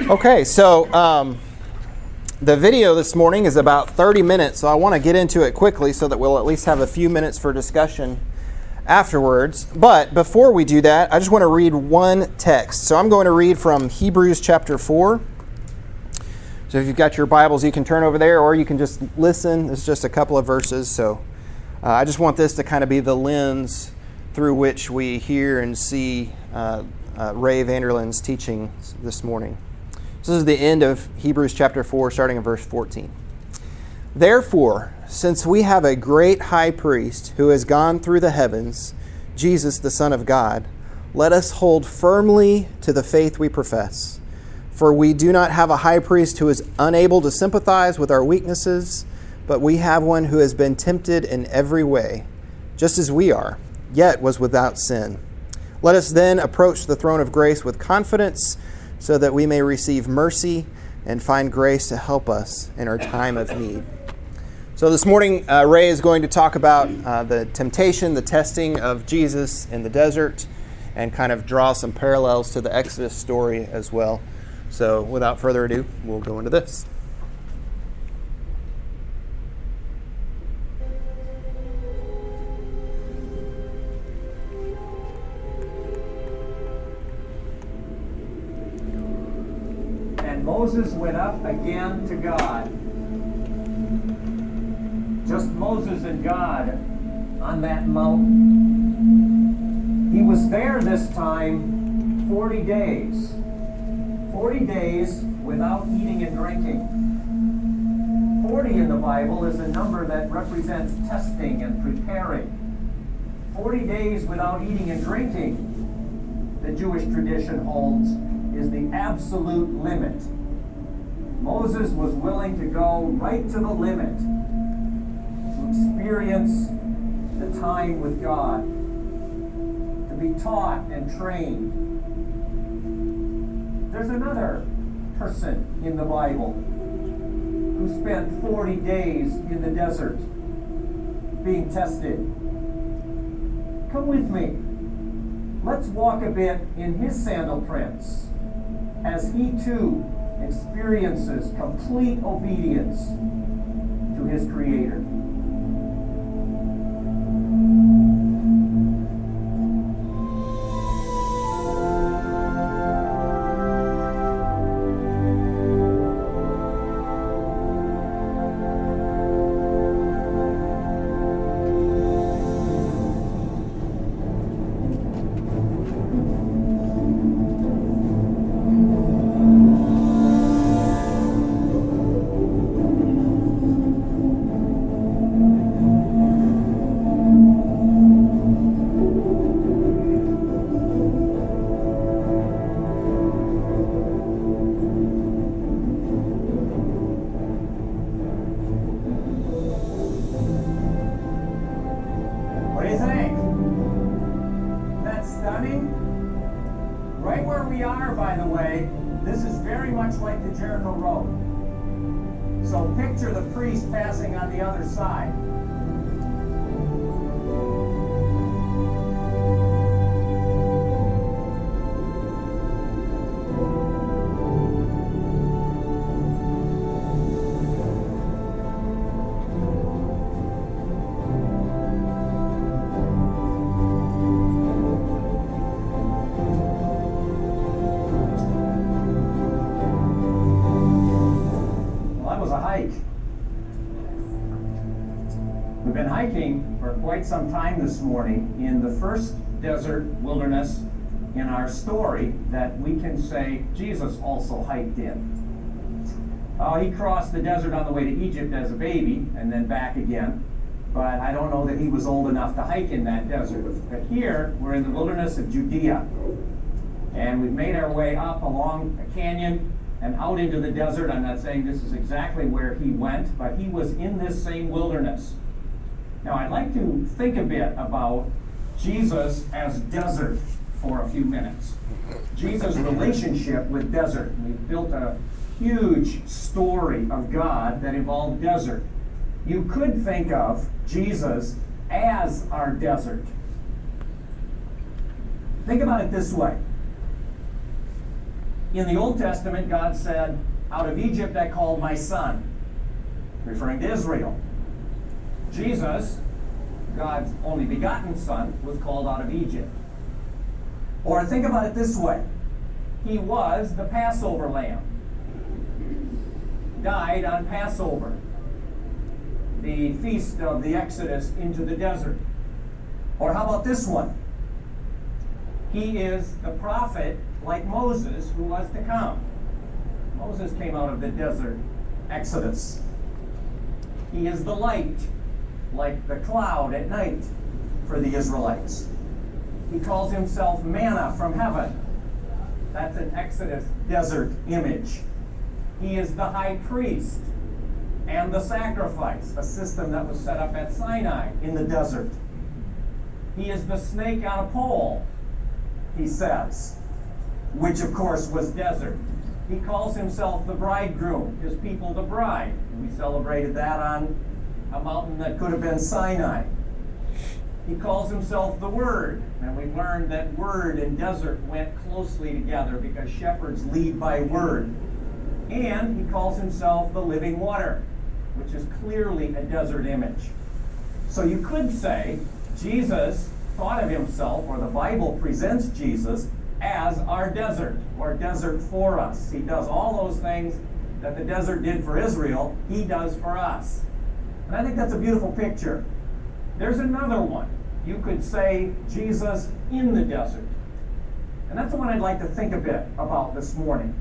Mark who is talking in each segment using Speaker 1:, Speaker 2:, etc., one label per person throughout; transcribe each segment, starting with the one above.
Speaker 1: Okay, so um, the video this morning is about 30 minutes, so I want to get into it quickly so that we'll at least have a few minutes for discussion afterwards. But before we do that, I just want to read one text. So I'm going to read from Hebrews chapter 4. So if you've got your Bibles, you can turn over there or you can just listen. It's just a couple of verses. So uh, I just want this to kind of be the lens through which we hear and see uh, uh, Ray Vander Laan's teaching this morning. So this is the end of Hebrews chapter 4, starting in verse 14. Therefore, since we have a great high priest who has gone through the heavens, Jesus, the Son of God, let us hold firmly to the faith we profess. For we do not have a high priest who is unable to sympathize with our weaknesses, but we have one who has been tempted in every way, just as we are, yet was without sin. Let us then approach the throne of grace with confidence, so that we may receive mercy and find grace to help us in our time of need. So, this morning, uh, Ray is going to talk about uh, the temptation, the testing of Jesus in the desert, and kind of draw some parallels to the Exodus story as well. So, without further ado, we'll go into this.
Speaker 2: Moses went up again to God. Just Moses and God on that mountain. He was there this time 40 days. 40 days without eating and drinking. 40 in the Bible is a number that represents testing and preparing. 40 days without eating and drinking, the Jewish tradition holds, is the absolute limit. Moses was willing to go right to the limit to experience the time with God, to be taught and trained there's another person in the Bible who spent 40 days in the desert being tested. Come with me. Let's walk a bit in his sandal prints as he too experiences complete obedience to his Creator. Hiking for quite some time this morning in the first desert wilderness in our story that we can say Jesus also hiked in. Uh, he crossed the desert on the way to Egypt as a baby and then back again. But I don't know that he was old enough to hike in that desert. But here, we're in the wilderness of Judea. And we've made our way up along a canyon and out into the desert. I'm not saying this is exactly where he went, but he was in this same wilderness. Now, I'd like to think a bit about Jesus as desert for a few minutes. Jesus' relationship with desert. We've built a huge story of God that involved desert. You could think of Jesus as our desert. Think about it this way In the Old Testament, God said, Out of Egypt I called my son, referring to Israel. Jesus, God's only begotten son, was called out of Egypt. Or think about it this way He was the Passover lamb, died on Passover, the feast of the Exodus into the desert. Or how about this one? He is the prophet like Moses who was to come. Moses came out of the desert, Exodus. He is the light, like the cloud at night for the Israelites. He calls himself manna from heaven. That's an Exodus desert image. He is the high priest and the sacrifice, a system that was set up at Sinai in the desert. He is the snake on a pole, he says, which of course was desert. He calls himself the bridegroom, his people the bride. We celebrated that on a mountain that could have been Sinai. He calls himself the Word, and we learned that Word and desert went closely together because shepherds lead by word. And he calls himself the living water, which is clearly a desert image. So you could say Jesus thought of himself, or the Bible presents Jesus as our desert, or desert for us. He does all those things that the desert did for Israel, he does for us. And I think that's a beautiful picture. There's another one. You could say Jesus in the desert. And that's the one I'd like to think a bit about this morning.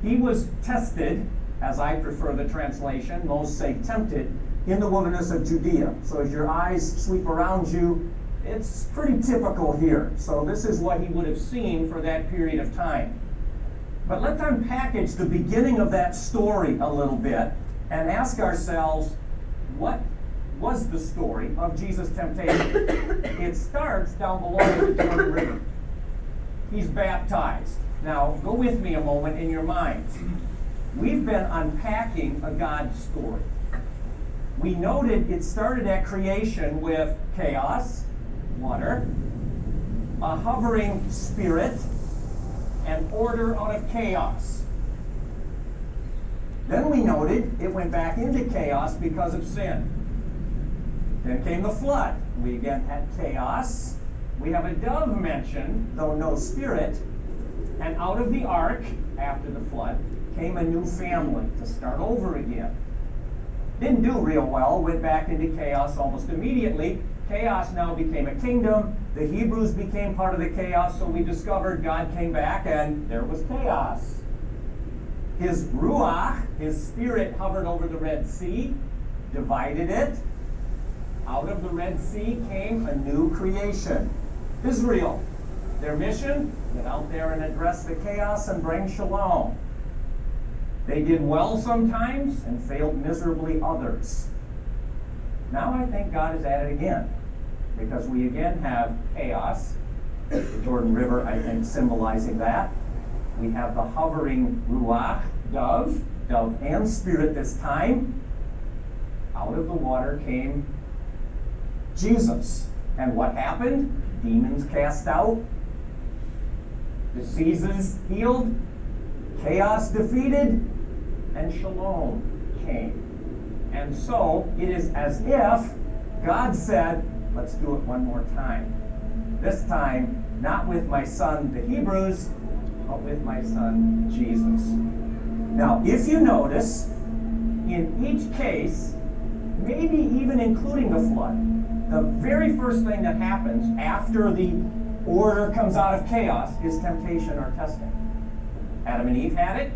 Speaker 2: He was tested, as I prefer the translation, most say tempted, in the wilderness of Judea. So as your eyes sweep around you, it's pretty typical here. So this is what he would have seen for that period of time. But let's unpackage the beginning of that story a little bit and ask ourselves what was the story of Jesus' temptation? it starts down below the Jordan River. He's baptized. Now, go with me a moment in your minds. We've been unpacking a God story. We noted it started at creation with chaos, water, a hovering spirit, and order out of chaos. Then we noted it went back into chaos because of sin. Then came the flood. We again had chaos. We have a dove mentioned, though no spirit. And out of the ark, after the flood, came a new family to start over again. Didn't do real well, went back into chaos almost immediately. Chaos now became a kingdom. The Hebrews became part of the chaos, so we discovered God came back and there was chaos. His Ruach, his spirit, hovered over the Red Sea, divided it. Out of the Red Sea came a new creation Israel. Their mission? Get out there and address the chaos and bring shalom. They did well sometimes and failed miserably others. Now I think God is at it again because we again have chaos. The Jordan River, I think, symbolizing that. We have the hovering ruach, dove, dove and spirit this time. Out of the water came Jesus. And what happened? Demons cast out, diseases healed, chaos defeated, and shalom came. And so it is as if God said, let's do it one more time. This time, not with my son, the Hebrews, but with my son, Jesus. Now, if you notice, in each case, maybe even including the flood, the very first thing that happens after the order comes out of chaos is temptation or testing. Adam and Eve had it.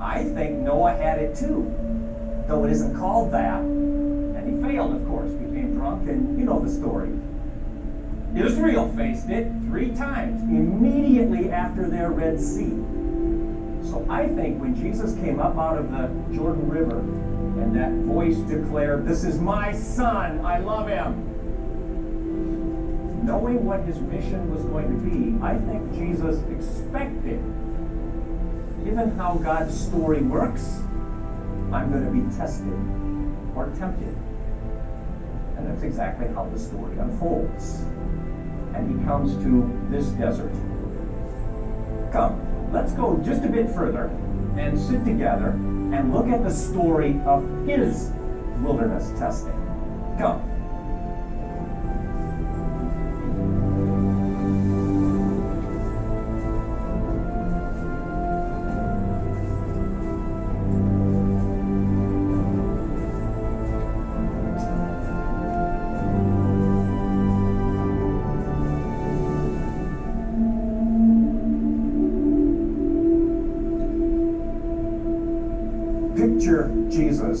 Speaker 2: I think Noah had it too, though it isn't called that. And he failed, of course, became drunk, and you know the story. Israel faced it three times immediately after their Red Sea. So I think when Jesus came up out of the Jordan River and that voice declared, This is my son, I love him. Knowing what his mission was going to be, I think Jesus expected given how God's story works, I'm going to be tested or tempted. And that's exactly how the story unfolds. And he comes to this desert. Come, let's go just a bit further and sit together and look at the story of his wilderness testing. Come.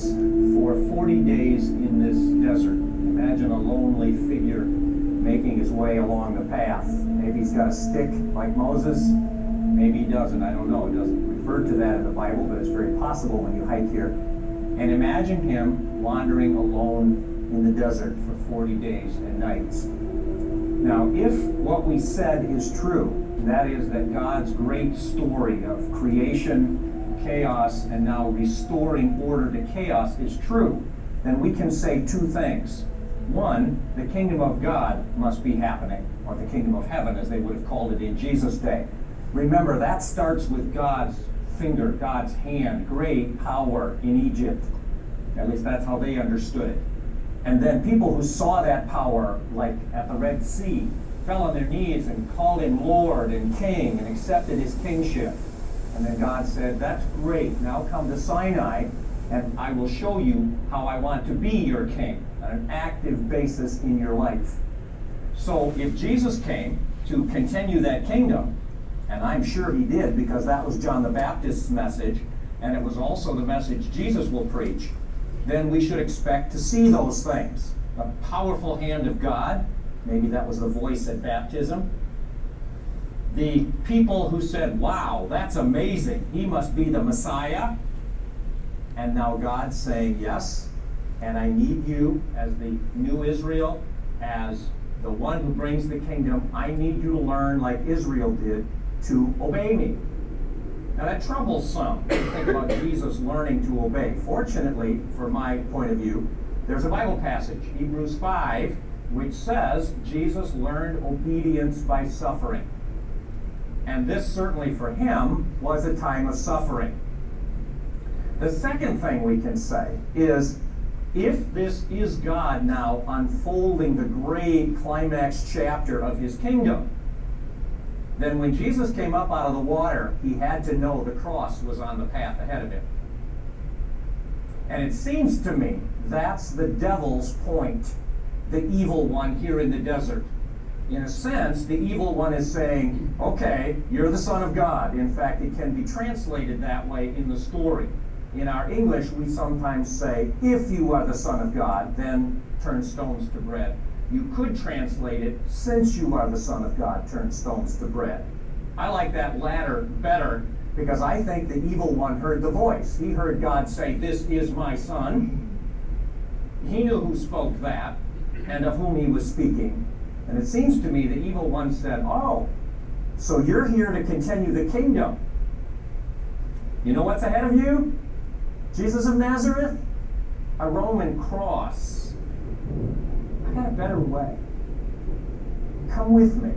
Speaker 2: Jesus for 40 days in this desert. Imagine a lonely figure making his way along the path. Maybe he's got a stick like Moses. Maybe he doesn't. I don't know. It doesn't refer to that in the Bible, but it's very possible when you hike here. And imagine him wandering alone in the desert for 40 days and nights. Now, if what we said is true, that is that God's great story of creation, chaos, and now restoring order to chaos is true, then we can say two things. One, the kingdom of God must be happening, or the kingdom of heaven, as they would have called it in Jesus' day. Remember, that starts with God's finger, God's hand, great power in Egypt. At least that's how they understood it. And then people who saw that power, like at the Red Sea, fell on their knees and called him Lord and King and accepted his kingship. And then God said, That's great. Now come to Sinai, and I will show you how I want to be your king on an active basis in your life. So if Jesus came to continue that kingdom, and I'm sure he did because that was John the Baptist's message, and it was also the message Jesus will preach, then we should expect to see those things. A powerful hand of God, maybe that was the voice at baptism. The people who said, Wow, that's amazing, he must be the Messiah. And now God's saying, Yes, and I need you as the new Israel, as the one who brings the kingdom. I need you to learn, like Israel did, to obey me. Now that troubles some to think about Jesus learning to obey. Fortunately, from my point of view, there's a Bible passage, Hebrews 5, which says Jesus learned obedience by suffering. And this certainly for him was a time of suffering. The second thing we can say is if this is God now unfolding the great climax chapter of his kingdom, then when Jesus came up out of the water, he had to know the cross was on the path ahead of him. And it seems to me that's the devil's point, the evil one here in the desert. In a sense, the evil one is saying, okay, you're the Son of God. In fact, it can be translated that way in the story. In our English, we sometimes say, if you are the Son of God, then turn stones to bread. You could translate it, since you are the Son of God, turn stones to bread. I like that latter better because I think the evil one heard the voice. He heard God say, This is my Son. He knew who spoke that and of whom he was speaking. And it seems to me the evil one said, Oh, so you're here to continue the kingdom. You know what's ahead of you? Jesus of Nazareth? A Roman cross. I got a better way. Come with me.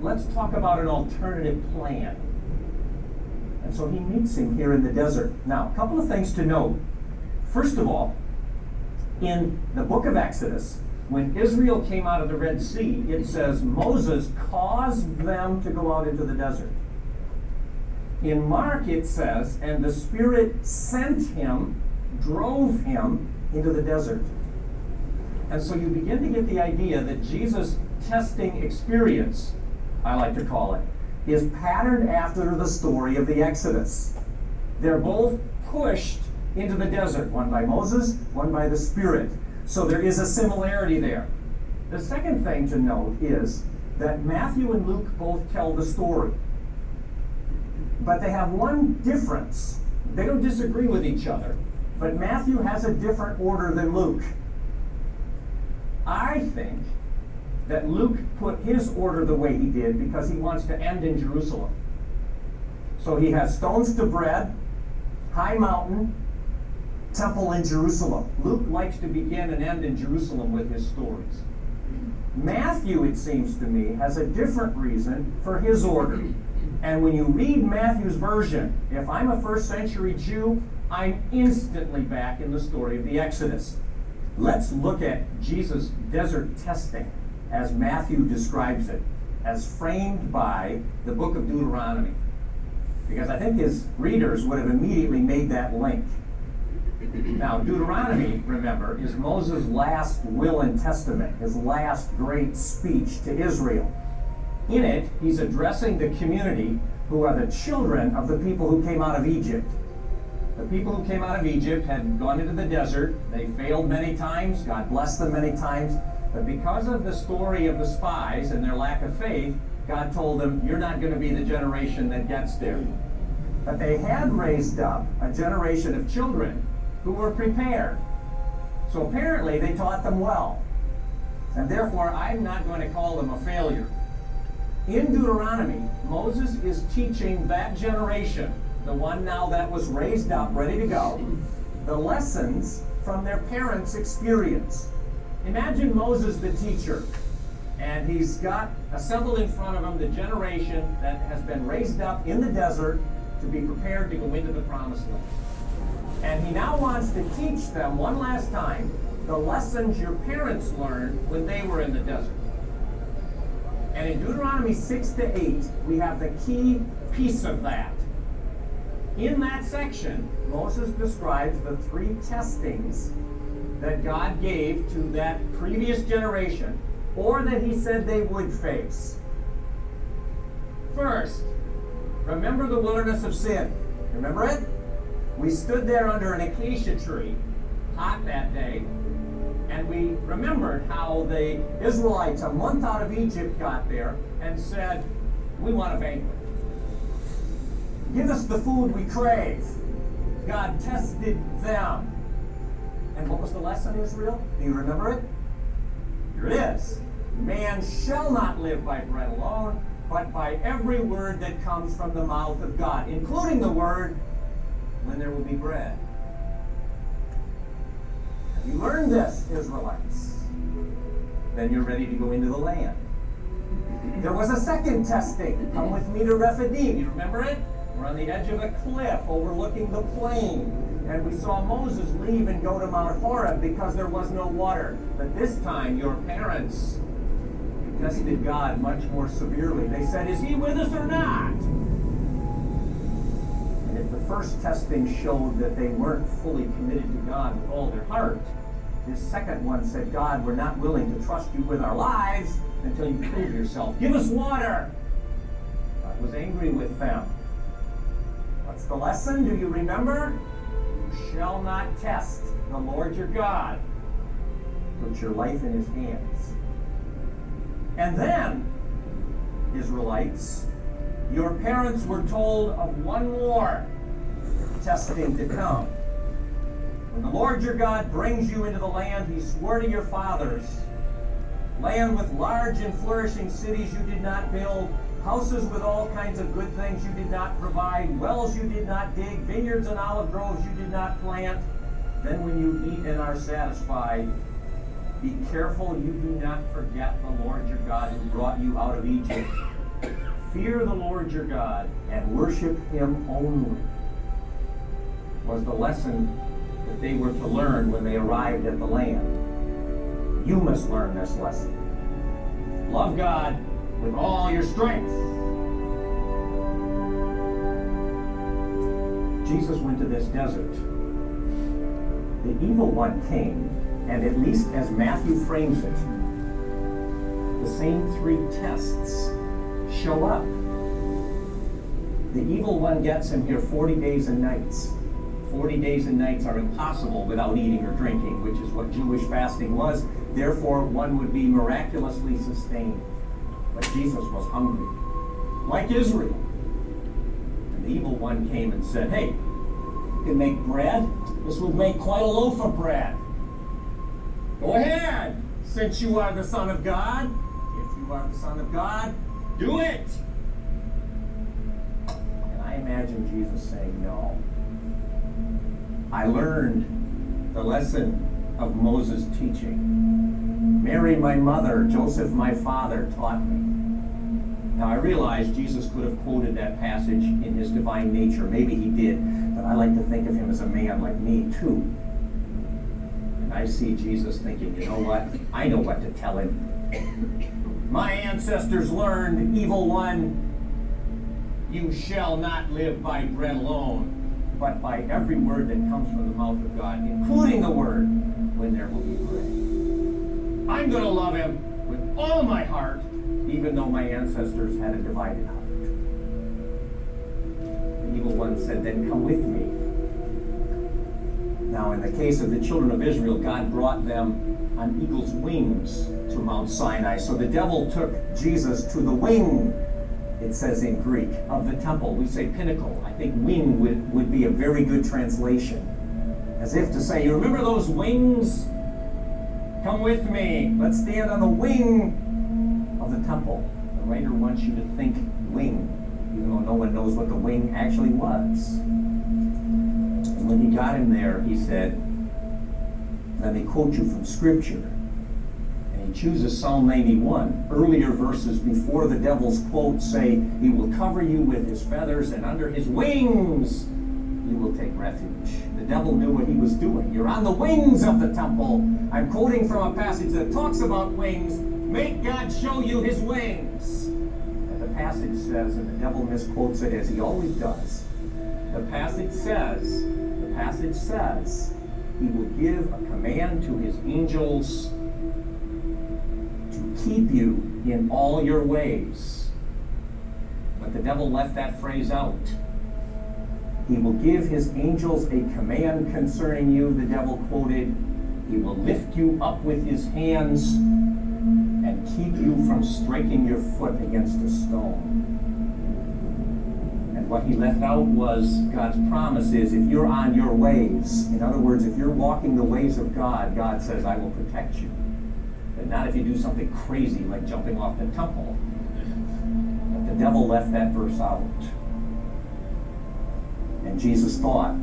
Speaker 2: Let's talk about an alternative plan. And so he meets him here in the desert. Now, a couple of things to note. First of all, in the book of Exodus, when Israel came out of the Red Sea, it says Moses caused them to go out into the desert. In Mark, it says, and the Spirit sent him, drove him into the desert. And so you begin to get the idea that Jesus' testing experience, I like to call it, is patterned after the story of the Exodus. They're both pushed into the desert, one by Moses, one by the Spirit. So there is a similarity there. The second thing to note is that Matthew and Luke both tell the story. But they have one difference. They don't disagree with each other, but Matthew has a different order than Luke. I think that Luke put his order the way he did because he wants to end in Jerusalem. So he has stones to bread, high mountain, temple in Jerusalem. Luke likes to begin and end in Jerusalem with his stories. Matthew, it seems to me, has a different reason for his order. And when you read Matthew's version, if I'm a first century Jew, I'm instantly back in the story of the Exodus. Let's look at Jesus' desert testing as Matthew describes it, as framed by the book of Deuteronomy. Because I think his readers would have immediately made that link. Now, Deuteronomy, remember, is Moses' last will and testament, his last great speech to Israel. In it, he's addressing the community who are the children of the people who came out of Egypt. The people who came out of Egypt had gone into the desert. They failed many times. God blessed them many times. But because of the story of the spies and their lack of faith, God told them, You're not going to be the generation that gets there. But they had raised up a generation of children who were prepared. So apparently they taught them well. And therefore, I'm not going to call them a failure. In Deuteronomy, Moses is teaching that generation, the one now that was raised up, ready to go, the lessons from their parents' experience. Imagine Moses, the teacher, and he's got assembled in front of him the generation that has been raised up in the desert to be prepared to go into the promised land. And he now wants to teach them one last time the lessons your parents learned when they were in the desert. And in Deuteronomy 6 to 8, we have the key piece of that. In that section, Moses describes the three testings that God gave to that previous generation, or that he said they would face. First, remember the wilderness of sin. Remember it? We stood there under an acacia tree, hot that day, and we remembered how the Israelites, a month out of Egypt, got there and said, We want a banquet. Give us the food we crave. God tested them. And what was the lesson, Israel? Do you remember it? Here it is. Man shall not live by bread alone, but by every word that comes from the mouth of God, including the word when there will be bread. Have you learned this, Israelites. Then you're ready to go into the land. There was a second testing. Come with me to Rephidim. You remember it? We're on the edge of a cliff overlooking the plain. And we saw Moses leave and go to Mount Horeb because there was no water. But this time, your parents tested God much more severely. They said, Is he with us or not? First testing showed that they weren't fully committed to God with all their heart, this second one said, God, we're not willing to trust you with our lives until you prove yourself. Give us water. God was angry with them. What's the lesson? Do you remember? You shall not test the Lord your God. Put your life in his hands. And then, Israelites, your parents were told of one more testing to come. When the Lord your God brings you into the land he swore to your fathers, land with large and flourishing cities you did not build, houses with all kinds of good things you did not provide, wells you did not dig, vineyards and olive groves you did not plant, then when you eat and are satisfied, be careful you do not forget the Lord your God who brought you out of Egypt. Fear the Lord your God and worship him only was the lesson that they were to learn when they arrived at the land. You must learn this lesson. Love God with all your strength. Jesus went to this desert. The evil one came, and at least as Matthew frames it, the same three tests show up. The evil one gets him here 40 days and nights. 40 days and nights are impossible without eating or drinking, which is what Jewish fasting was. Therefore, one would be miraculously sustained. But Jesus was hungry, like Israel. And the evil one came and said, Hey, you can make bread? This would make quite a loaf of bread. Go ahead, since you are the Son of God. If you are the Son of God, do it. And I imagine Jesus saying, No. I learned the lesson of Moses' teaching. Mary, my mother, Joseph, my father, taught me. Now, I realize Jesus could have quoted that passage in his divine nature. Maybe he did. But I like to think of him as a man like me, too. And I see Jesus thinking, you know what? I know what to tell him. My ancestors learned, evil one, you shall not live by bread alone, but by every word that comes from the mouth of God, including the word when there will be bread. I'm going to love him with all my heart even though my ancestors had a divided heart. The evil one said, Then come with me. Now, in the case of the children of Israel, God brought them on eagle's wings to Mount Sinai. So the devil took Jesus to the wing, it says in Greek, of the temple. We say pinnacle. Think wing would, would be a very good translation. As if to say, You remember those wings? Come with me. Let's stand on the wing of the temple. The writer wants you to think wing, even though no one knows what the wing actually was. And when he got him there, he said, Let me quote you from Scripture. He chooses Psalm 91. Earlier verses before the devil's quote say, He will cover you with his feathers, and under his wings you will take refuge. The devil knew what he was doing. You're on the wings of the temple. I'm quoting from a passage that talks about wings Make God show you his wings. And the passage says, and the devil misquotes it as he always does. The passage says, the passage says, he will give a command to his angels keep you in all your ways. But the devil left that phrase out. He will give his angels a command concerning you, the devil quoted. He will lift you up with his hands and keep you from striking your foot against a stone. And what he left out was God's promise is if you're on your ways, in other words, if you're walking the ways of God, God says, I will protect you. But not if you do something crazy like jumping off the temple. But the devil left that verse out. And Jesus thought,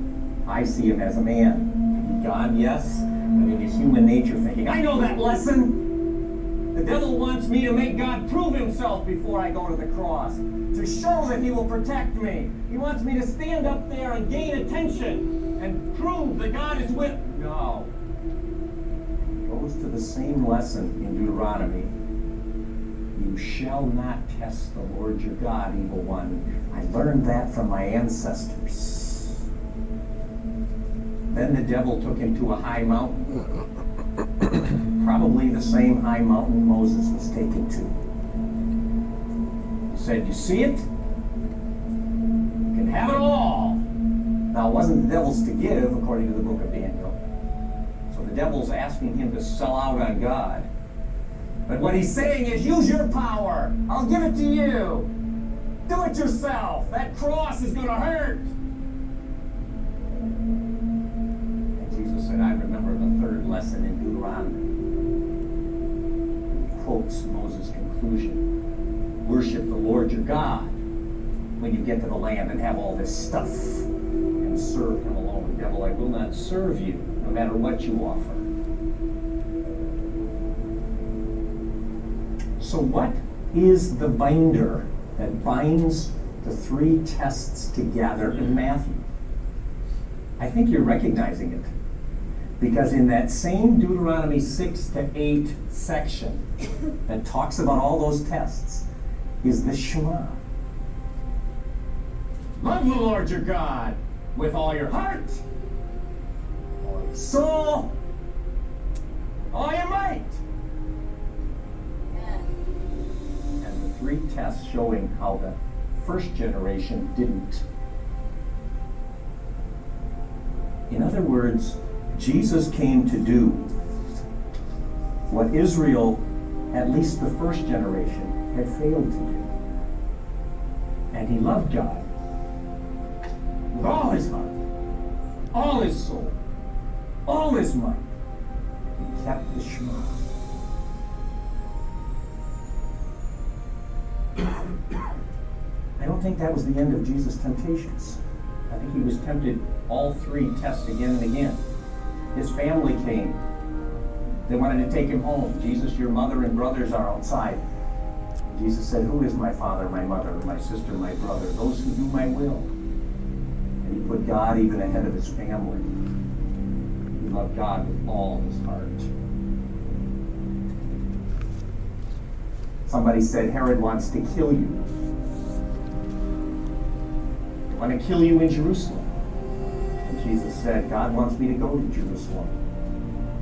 Speaker 2: I see him as a man. God, yes, but in his human nature thinking, I know that lesson. The devil wants me to make God prove himself before I go to the cross, to show that he will protect me. He wants me to stand up there and gain attention and prove that God is with. No. Goes to the same lesson in Deuteronomy. You shall not test the Lord your God, evil one. I learned that from my ancestors. Then the devil took him to a high mountain probably the same high mountain Moses was taken to. He said, You see it? You can have it all. Now, it wasn't the devil's to give, according to the book of Daniel. Devil's asking him to sell out on God. But what he's saying is, use your power. I'll give it to you. Do it yourself. That cross is going to hurt. And Jesus said, I remember the third lesson in Deuteronomy quotes Moses' conclusion Worship the Lord your God when you get to the land and have all this stuff and serve him alone. Devil, I will not serve you no matter what you offer. So, what is the binder that binds the three tests together in Matthew? I think you're recognizing it. Because in that same Deuteronomy 6 to 8 section that talks about all those tests is the Shema. Love the Lord your God with all your heart, soul, all your might. And the three tests showing how the first generation didn't. In other words, Jesus came to do what Israel, at least the first generation, had failed to do. And he loved God with all his heart, all his soul, all his might. He kept the Shema. I don't think that was the end of Jesus' temptations. I think he was tempted all three tests again and again. His family came. They wanted to take him home. Jesus, your mother and brothers are outside. Jesus said, Who is my father, my mother, my sister, my brother? Those who do my will. And he put God even ahead of his family. He loved God with all his heart. Somebody said, Herod wants to kill you. They want to kill you in Jerusalem. And Jesus said, God wants me to go to Jerusalem.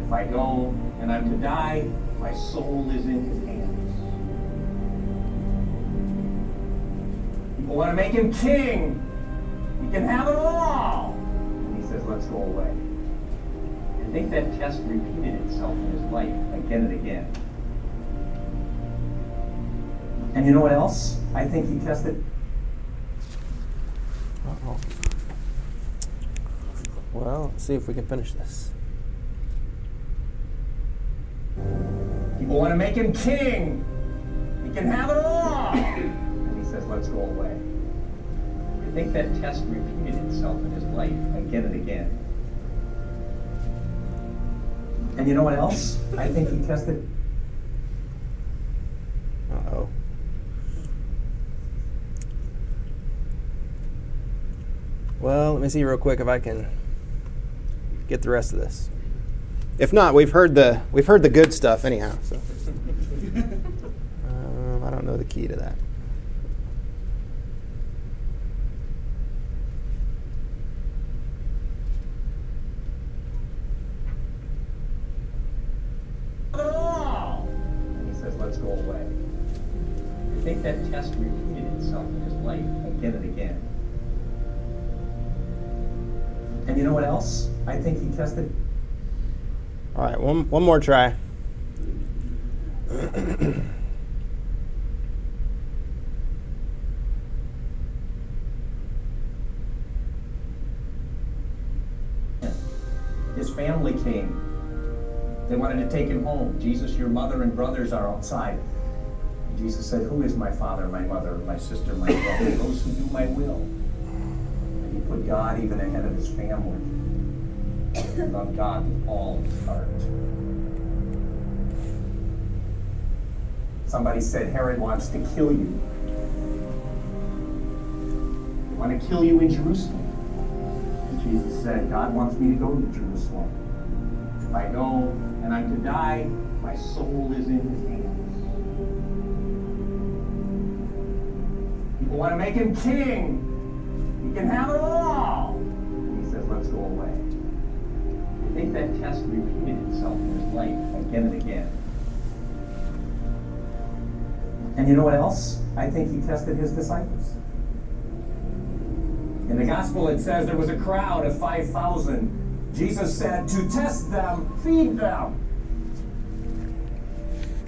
Speaker 2: If I go and I'm to die, my soul is in his hands. People want to make him king. He can have it all. And he says, let's go away. I think that test repeated itself in his life again and again. And you know what else? I think he tested.
Speaker 1: Uh-oh. Well, let's see if we can finish this.
Speaker 2: People want to make him king. He can have it all. And he says, let's go away. I think that test repeated itself in his life again and again. And you know what else? I think he tested.
Speaker 1: Uh oh. Well, let me see real quick if I can get the rest of this. If not, we've heard the we've heard the good stuff anyhow. So um, I don't know the key to that.
Speaker 2: Think he tested.
Speaker 1: All right, one one more try.
Speaker 2: His family came. They wanted to take him home. Jesus, your mother and brothers are outside. And Jesus said, Who is my father, my mother, my sister, my brother? Those who do my will. And he put God even ahead of his family. He loved God with all heart. Somebody said Herod wants to kill you. They want to kill you in Jerusalem. And Jesus said, God wants me to go to Jerusalem. If I go and I'm to die, my soul is in his hands. People want to make him king. He can have it all. Test repeated itself in his life again and again. And you know what else? I think he tested his disciples. In the gospel, it says there was a crowd of 5,000. Jesus said, To test them, feed them.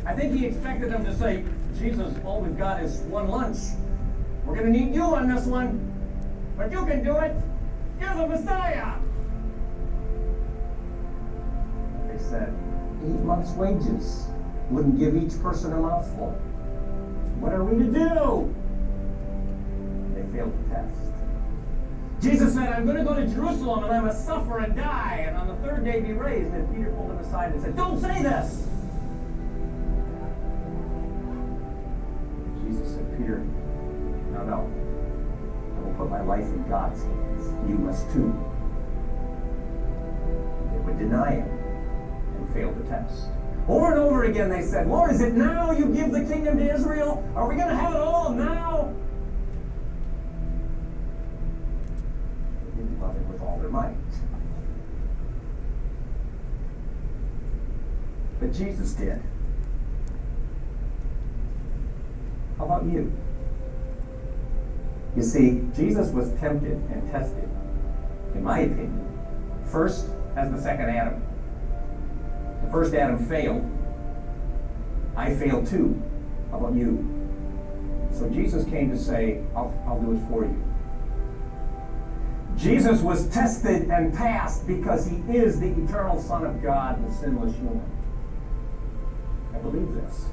Speaker 2: I think he expected them to say, Jesus, all we've got is one lunch. We're going to need you on this one, but you can do it. You're the Messiah. Eight months' wages wouldn't give each person a mouthful. What are we to do? They failed the test. Jesus said, I'm going to go to Jerusalem and I must suffer and die, and on the third day be raised. And Peter pulled him aside and said, Don't say this. Jesus said, Peter, no, no. I will put my life in God's hands. You must too. They would deny him and fail the test. Over and over again they said, Lord, is it now you give the kingdom to Israel? Are we going to have it all now? They didn't love him with all their might. But Jesus did. How about you? You see, Jesus was tempted and tested, in my opinion, first as the second Adam. First Adam failed. I failed too. How about you? So Jesus came to say, I'll, I'll do it for you. Jesus was tested and passed because he is the eternal Son of God, the sinless human. I believe this.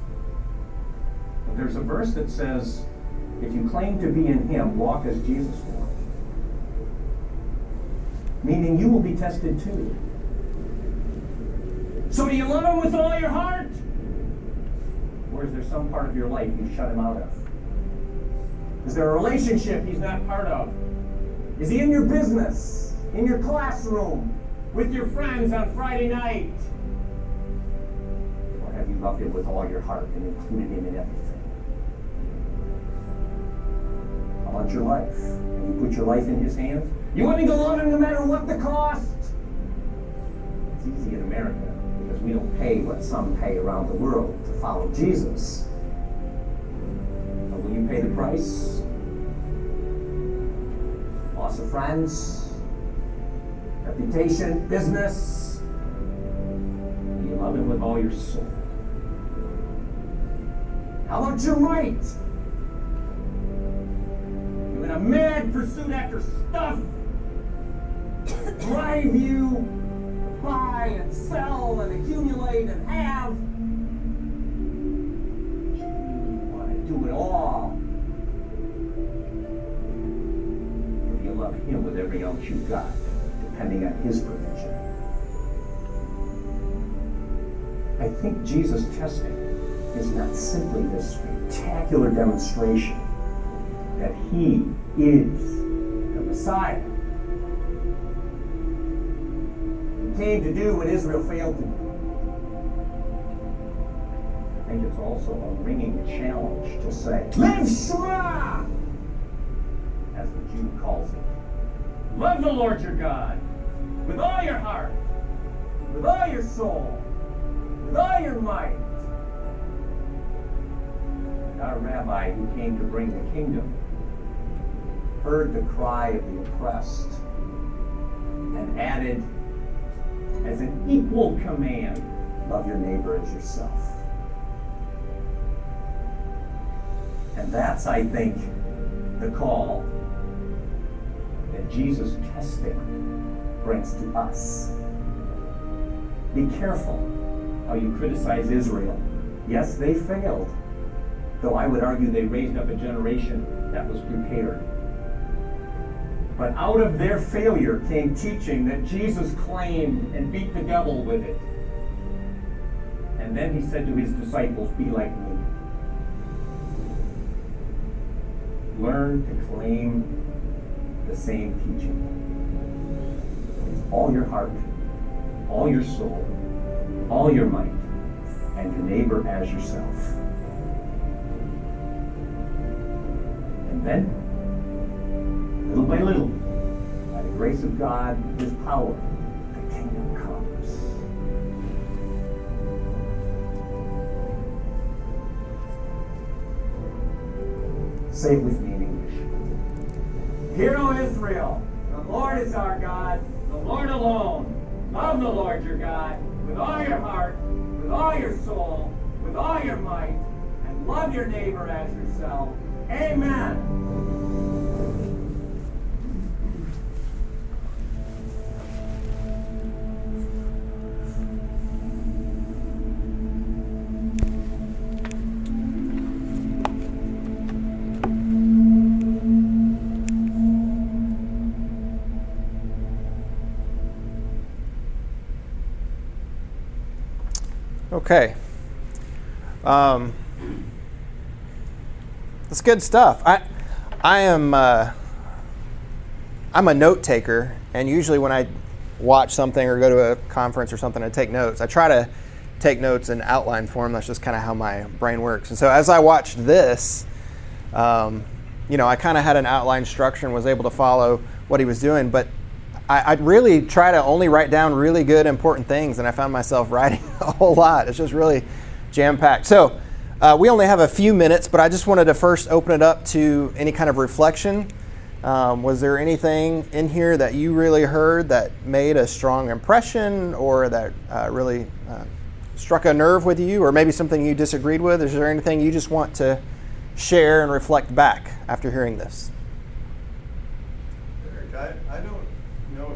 Speaker 2: But there's a verse that says, if you claim to be in him, walk as Jesus walked. Meaning you will be tested too. So do you love him with all your heart? Or is there some part of your life you shut him out of? Is there a relationship he's not part of? Is he in your business? In your classroom? With your friends on Friday night? Or have you loved him with all your heart and included him in everything? How about your life? Have you put your life in his hands? You willing to love him no matter what the cost? It's easy in America because we don't pay what some pay around the world to follow Jesus. But will you pay the price? Loss of friends, reputation, business. Do you love him with all your soul? How about your might? You're in a mad pursuit after stuff drive you buy and sell and accumulate and have. You want to do it all. You love him with every ounce you've got, depending on his provision. I think Jesus' testing is not simply this spectacular demonstration that he is the Messiah. Came to do what Israel failed to do. I think it's also a ringing challenge to say, Live Shema! As the Jew calls it. Love the Lord your God with all your heart, with all your soul, with all your might. And our rabbi who came to bring the kingdom heard the cry of the oppressed and added as an equal command love your neighbor as yourself. And that's, I think, the call that Jesus' testing brings to us. Be careful how you criticize Israel. Yes, they failed, though I would argue they raised up a generation that was prepared. But out of their failure came teaching that Jesus claimed and beat the devil with it. And then he said to his disciples, Be like me. Learn to claim the same teaching. With all your heart, all your soul, all your might, and your neighbor as yourself. And then by little, by the grace of God, His power, the kingdom comes. Say it with me in English. Hear, O Israel, the Lord is our God, the Lord alone. Love the Lord your God with all your heart, with all your soul, with all your might, and love your neighbor as yourself. Amen.
Speaker 1: Okay. Um, that's good stuff. I, I am, uh, I'm a note taker, and usually when I watch something or go to a conference or something, I take notes. I try to take notes in outline form. That's just kind of how my brain works. And so as I watched this, um, you know, I kind of had an outline structure and was able to follow what he was doing, but I, would really try to only write down really good, important things, and I found myself writing a whole lot. It's just really jam packed. So, uh, we only have a few minutes, but I just wanted to first open it up to any kind of reflection. Um, was there anything in here that you really heard that made a strong impression or that uh, really uh, struck a nerve with you, or maybe something you disagreed with? Is there anything you just want to share and reflect back after hearing this?
Speaker 3: Eric, I, I don't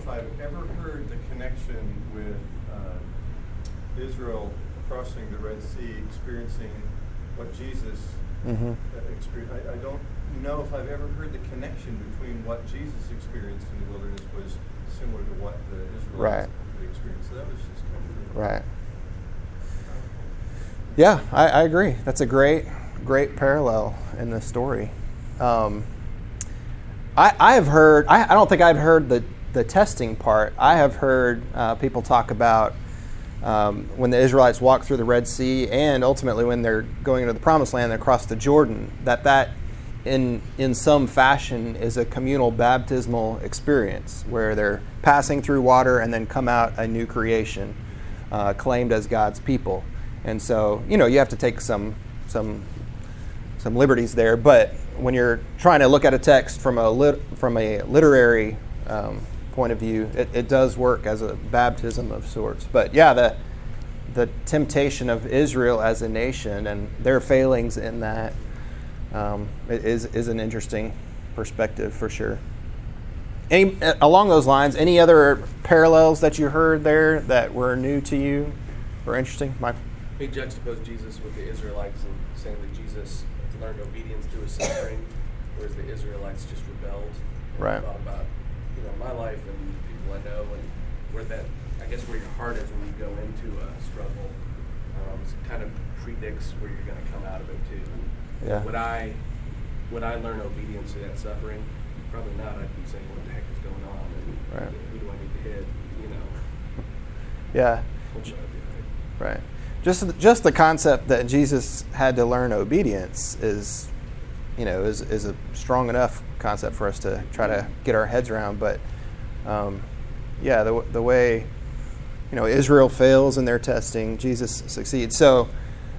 Speaker 3: if I've ever heard the connection with uh, Israel crossing the Red Sea, experiencing what Jesus mm-hmm. experienced. I, I, don't know if I've ever heard the connection between what Jesus experienced in the wilderness was similar to what the Israelites right. experienced. So that was just kind of
Speaker 1: right. Yeah, I, I agree. That's a great, great parallel in the story. Um, I, I have heard, I, I don't think I've heard the, the testing part. I have heard uh, people talk about um, when the Israelites walk through the Red Sea and ultimately when they're going into the Promised Land and across the Jordan, that that in, in some fashion is a communal baptismal experience where they're passing through water and then come out a new creation, uh, claimed as God's people. And so, you know, you have to take some, some, some liberties there, but when you're trying to look at a text from a, lit, from a literary um, point of view, it, it does work as a baptism of sorts. But yeah, the, the temptation of Israel as a nation and their failings in that um, is is an interesting perspective for sure. Any, along those lines, any other parallels that you heard there that were new to you or interesting, Mike?
Speaker 4: He juxtaposed Jesus with the Israelites and saying that Jesus learned obedience through his suffering, whereas the Israelites just rebelled. And
Speaker 1: right.
Speaker 4: Thought about you know my life and people I know and where that I guess where your heart is when you go into a struggle. Um, kind of predicts where you're going to come out of it too.
Speaker 1: Yeah.
Speaker 4: Would I would I learn obedience to that suffering? Probably not. I'd be saying, "What the heck is going on?" And
Speaker 1: right.
Speaker 4: who do I need to hit? You know.
Speaker 1: Yeah. Right. Just just the concept that Jesus had to learn obedience is, you know, is is a strong enough concept for us to try to get our heads around. But, um, yeah, the the way, you know, Israel fails in their testing, Jesus succeeds. So,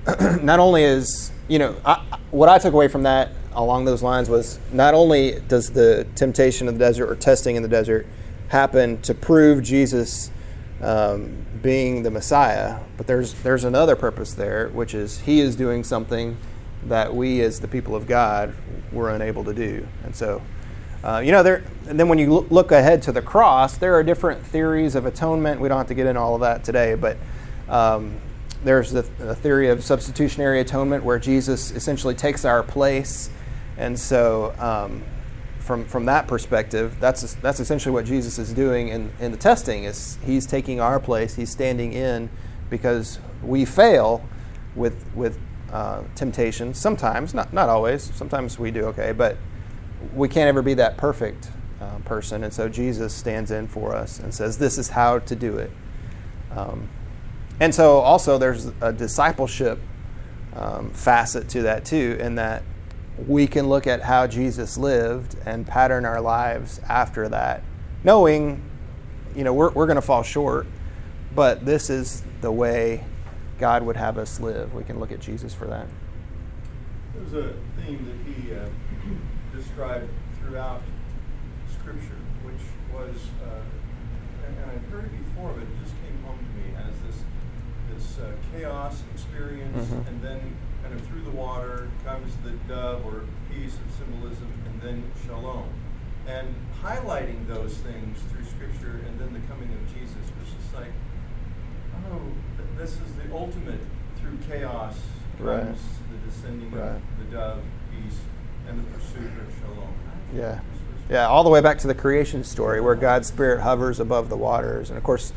Speaker 1: not only is you know, I, what I took away from that along those lines was not only does the temptation of the desert or testing in the desert happen to prove Jesus um, being the Messiah, but there's there's another purpose there, which is He is doing something that we, as the people of God, were unable to do, and so. Uh, you know, there. And then when you look ahead to the cross, there are different theories of atonement. We don't have to get into all of that today, but um, there's the, the, theory of substitutionary atonement where Jesus essentially takes our place. And so, um, from, from that perspective, that's, that's essentially what Jesus is doing in, in the testing is he's taking our place, he's standing in because we fail with, with uh, temptation sometimes, not, not always, sometimes we do okay, but we can't ever be that perfect uh, person. And so Jesus stands in for us and says, This is how to do it. Um, and so also there's a discipleship um, facet to that too, in that we can look at how Jesus lived and pattern our lives after that, knowing, you know, we're, we're going to fall short, but this is the way God would have us live. We can look at Jesus for that.
Speaker 3: There's a theme that he uh, described throughout Scripture, which was, uh, and, and I've heard it before, but it just came home to me as this this uh, chaos experience,
Speaker 1: Mhm.
Speaker 3: and then kind of through the water comes the dove or peace of symbolism, and then shalom. And highlighting those things through Scripture, and then the coming of Jesus was just like, oh, this is the ultimate through chaos comes the descending
Speaker 1: Right.
Speaker 3: of the dove, peace, and the pursuit of shalom.
Speaker 1: Yeah. Yeah, all the way back to the creation story where God's Spirit hovers above the waters. And of course,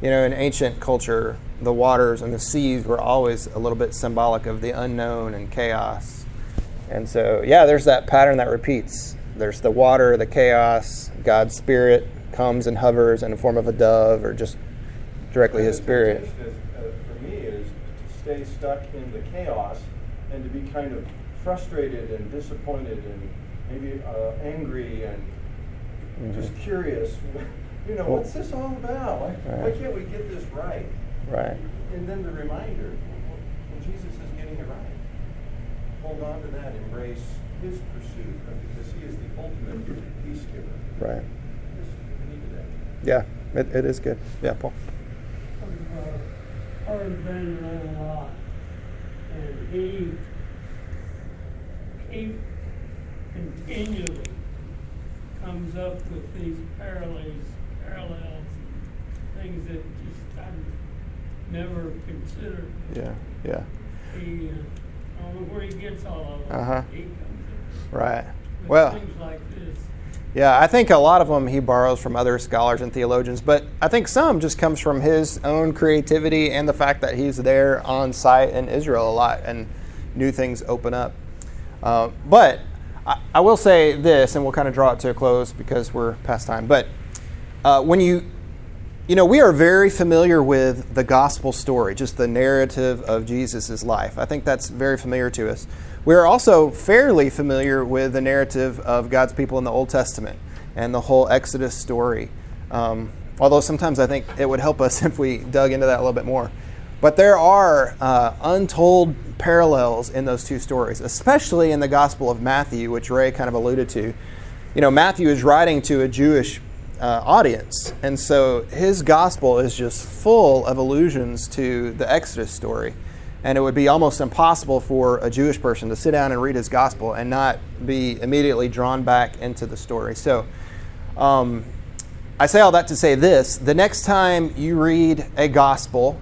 Speaker 1: you know, in ancient culture, the waters and the seas were always a little bit symbolic of the unknown and chaos. And so, yeah, there's that pattern that repeats. There's the water, the chaos, God's Spirit comes and hovers in the form of a dove or just directly His Spirit.
Speaker 3: uh, for me is to stay stuck in the chaos and to be kind of frustrated and disappointed and maybe uh, angry and just curious. You know,
Speaker 1: Well-
Speaker 3: what's this all about? Why, why can't we get this right?
Speaker 1: Right.
Speaker 3: And then the reminder, well, Jesus is getting it right. Hold on to that. Embrace His pursuit because He is the ultimate peace giver.
Speaker 1: Right.
Speaker 3: Just, we needed that.
Speaker 1: Yeah, it, it is good. Yeah, Paul.
Speaker 5: Heard Vander Laan a lot, and he, he continually comes up with these parallels, parallels, things that just I've never considered.
Speaker 1: Yeah, yeah.
Speaker 5: He, uh, I don't know where he gets all of them.
Speaker 1: Uh-huh.
Speaker 5: He comes up
Speaker 1: Right. Well,
Speaker 5: things like this.
Speaker 1: Yeah, I think a lot of them he borrows from other scholars and theologians, but I think some just comes from his own creativity and the fact that he's there on site in Israel a lot and new things open up. Uh, but I, I, will say this, and we'll kind of draw it to a close because we're past time. But uh, when you, you know, we are very familiar with the gospel story, just the narrative of Jesus' life. I think that's very familiar to us. We're also fairly familiar with the narrative of God's people in the Old Testament and the whole Exodus story. Um, although sometimes I think it would help us if we dug into that a little bit more. But there are uh, untold parallels in those two stories, especially in the Gospel of Matthew, which Ray kind of alluded to. You know, Matthew is writing to a Jewish uh, audience, and so his gospel is just full of allusions to the Exodus story and it would be almost impossible for a Jewish person to sit down and read his gospel and not be immediately drawn back into the story. So, um, I say all that to say this the next time you read a gospel,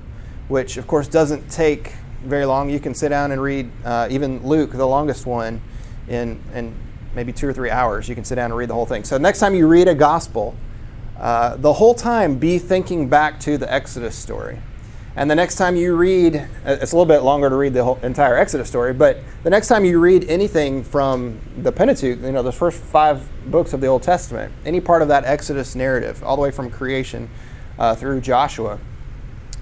Speaker 1: which of course doesn't take very long, you can sit down and read uh, even Luke, the longest one, in, in maybe two or three hours. You can sit down and read the whole thing. So, next time you read a gospel, uh, the whole time be thinking back to the Exodus story and the next time you read, uh, it's a little bit longer to read the whole entire Exodus story, but the next time you read anything from the Pentateuch, you know, the first five books of the Old Testament, any part of that Exodus narrative, all the way from creation uh, through Joshua,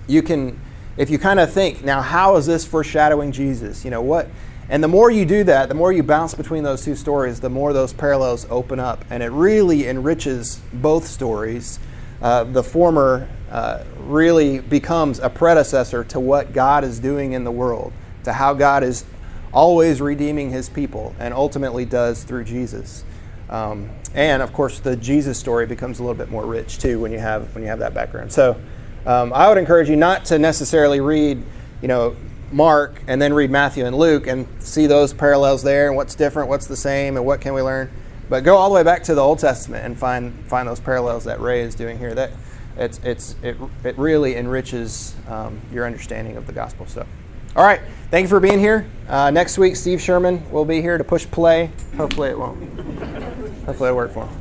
Speaker 1: you can, if you kind of think, now how is this foreshadowing Jesus? You know, what? And the more you do that, the more you bounce between those two stories, the more those parallels open up. And it really enriches both stories. Uh, the former uh, really becomes a predecessor to what God is doing in the world, to how God is always redeeming his people and ultimately does through Jesus. Um, and of course, the Jesus story becomes a little bit more rich too when you have when you have that background. So, um, I would encourage you not to necessarily read, you know, Mark and then read Matthew and Luke and see those parallels there and what's different, what's the same, and what can we learn. But go all the way back to the Old Testament and find find those parallels that Ray is doing here. That it's, it's, it, it really enriches um, your understanding of the gospel. So, all right, thank you for being here. Uh, next week, Steve Sherman will be here to push play. Hopefully, it won't. Hopefully, it'll work for him.